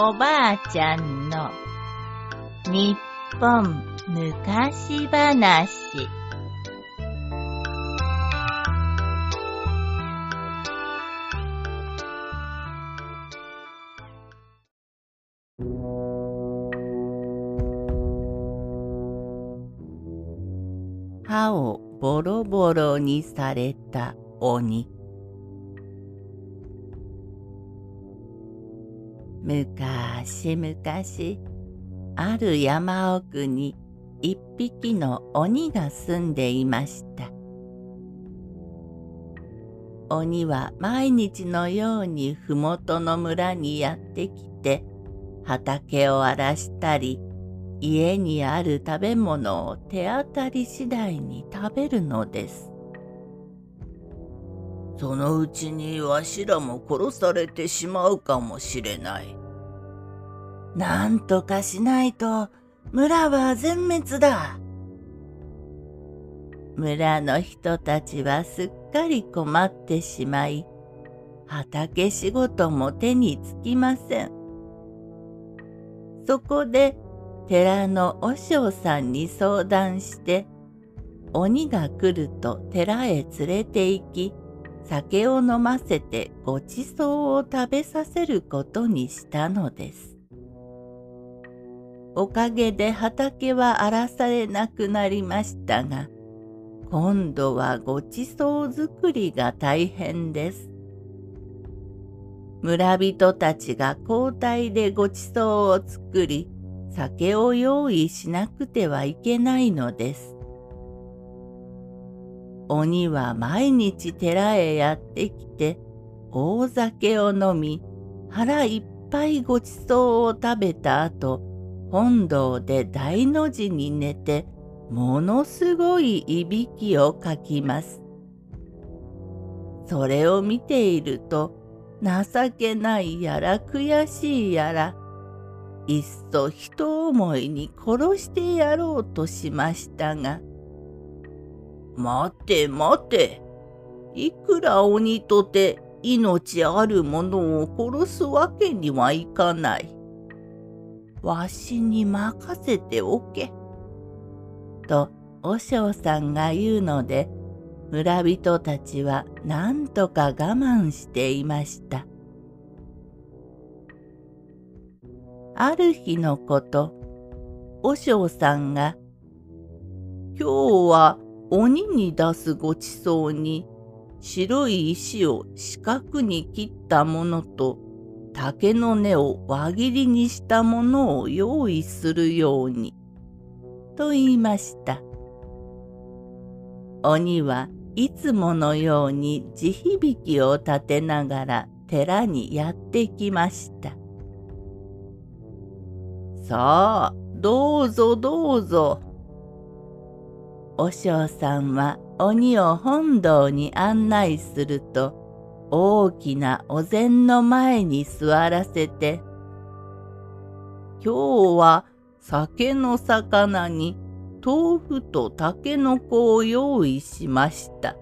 おばあちゃんの日本昔話。歯をボロボロにされた鬼。むかしむかしある山奥に一匹の鬼が住んでいました鬼は毎日のように麓の村にやってきて畑を荒らしたり家にある食べ物を手当たり次第に食べるのです。そのうちにわしらも殺されてしまうかもしれない。なんとかしないと村は全滅だ。村の人たちはすっかり困ってしまい、畑仕事も手につきません。そこで寺の和尚さんに相談して鬼が来ると寺へ連れて行き酒を飲ませてごちそうを食べさせることにしたのです。おかげで畑は荒らされなくなりましたが今度はごちそう作りが大変です。村人たちが交代でごちそうを作り酒を用意しなくてはいけないのです。鬼は毎日寺へやってきて大酒を飲み腹いっぱいごちそうを食べた後本堂で大の字に寝てものすごいいびきをかきます。それを見ていると情けないやら悔しいやらいっそ人思いに殺してやろうとしましたが待て待ていくら鬼とて命ある者を殺すわけにはいかない。わしに任せておけ。と和尚さんが言うので村人たちは何とか我慢していました。ある日のこと、和尚さんが、今日は鬼に出すごちそうに白い石を四角に切ったものと竹の根を輪切りにしたものを用意するように。と言いました。鬼はいつものように地響きを立てながら寺にやってきました。さあ、どうぞどうぞ。和尚さんは鬼を本堂に案内すると、大きなお膳の前に座らせて、今日は酒の魚に豆腐とたけのこを用意しました。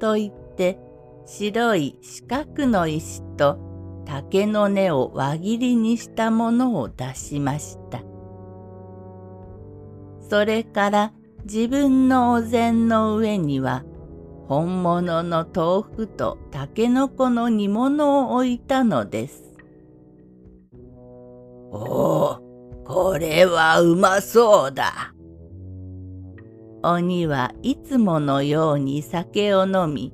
と言って、白い四角の石と竹の根を輪切りにしたものを出しました。それから自分のお膳の上には本物の豆腐とたけのこの煮物を置いたのです。おお、これはうまそうだ。鬼はいつものように酒を飲み、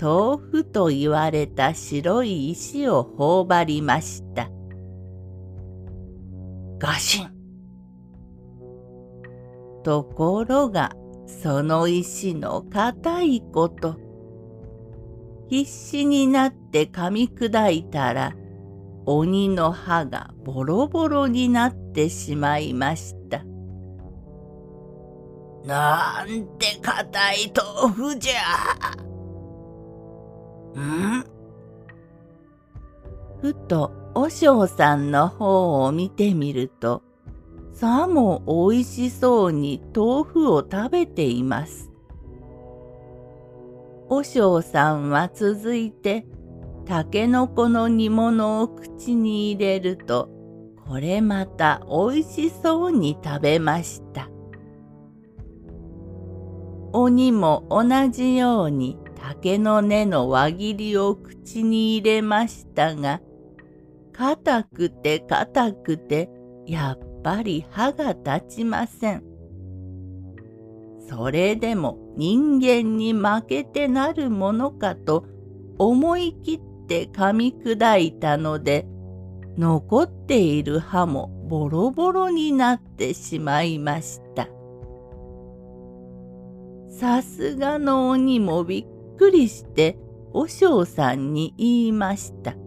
豆腐と言われた白い石を頬張りました。ガシンところがその石の硬いこと。必死になって噛み砕いたら鬼の歯がボロボロになってしまいました。なんて硬い豆腐じゃ。ん？ふと和尚さんの方を見てみるとさもおいしそうに豆腐を食べています。和尚さんは続いてたけのこの煮物を口に入れるとこれまたおいしそうに食べました。鬼も同じように竹の根の輪切りを口に入れましたが、硬くて硬くてやっぱり歯が立ちません。それでも人間に負けてなるものかと思い切って噛み砕いたので、残っている歯もボロボロになってしまいました。さすがの鬼もびっくりして和尚さんに言いました。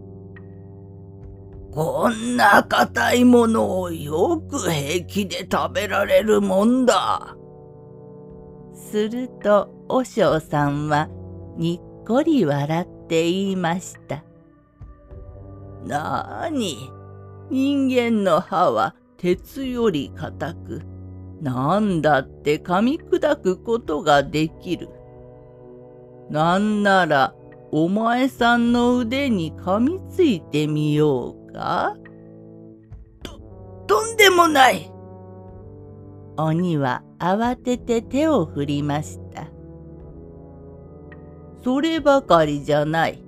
こんな硬いものをよく平気で食べられるもんだ。すると和尚さんはにっこり笑って言いました。なに？人間の歯は鉄より硬く、なんだって噛み砕くことができる。なんならお前さんの腕に噛みついてみようか？と、とんでもない鬼は慌てて手を振りました。そればかりじゃない。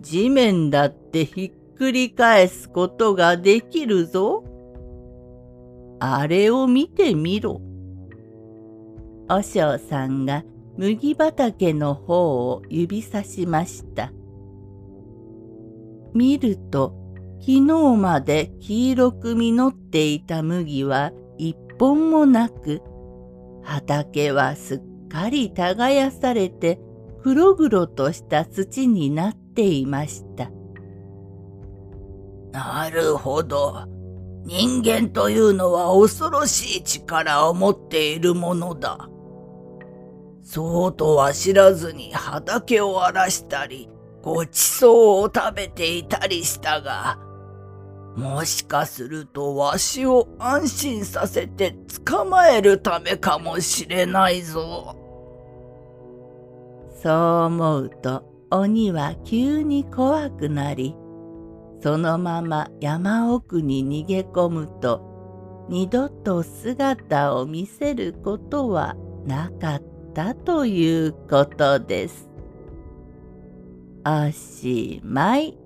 地面だってひっくり返すことができるぞ。あれを見てみろ。和尚さんが麦畑の方を指さしました。見ると昨日まで黄色く実っていた麦は一本もなく畑はすっかり耕されて黒々とした土になっていました。なるほど。人間というのは恐ろしい力を持っているものだ。そうとは知らずに畑を荒らしたり、ごちそうを食べていたりしたが、もしかするとわしを安心させて捕まえるためかもしれないぞ。そう思うと鬼は急に怖くなりそのまま山奥に逃げ込むと二度と姿を見せることはなかったということです。おしまい。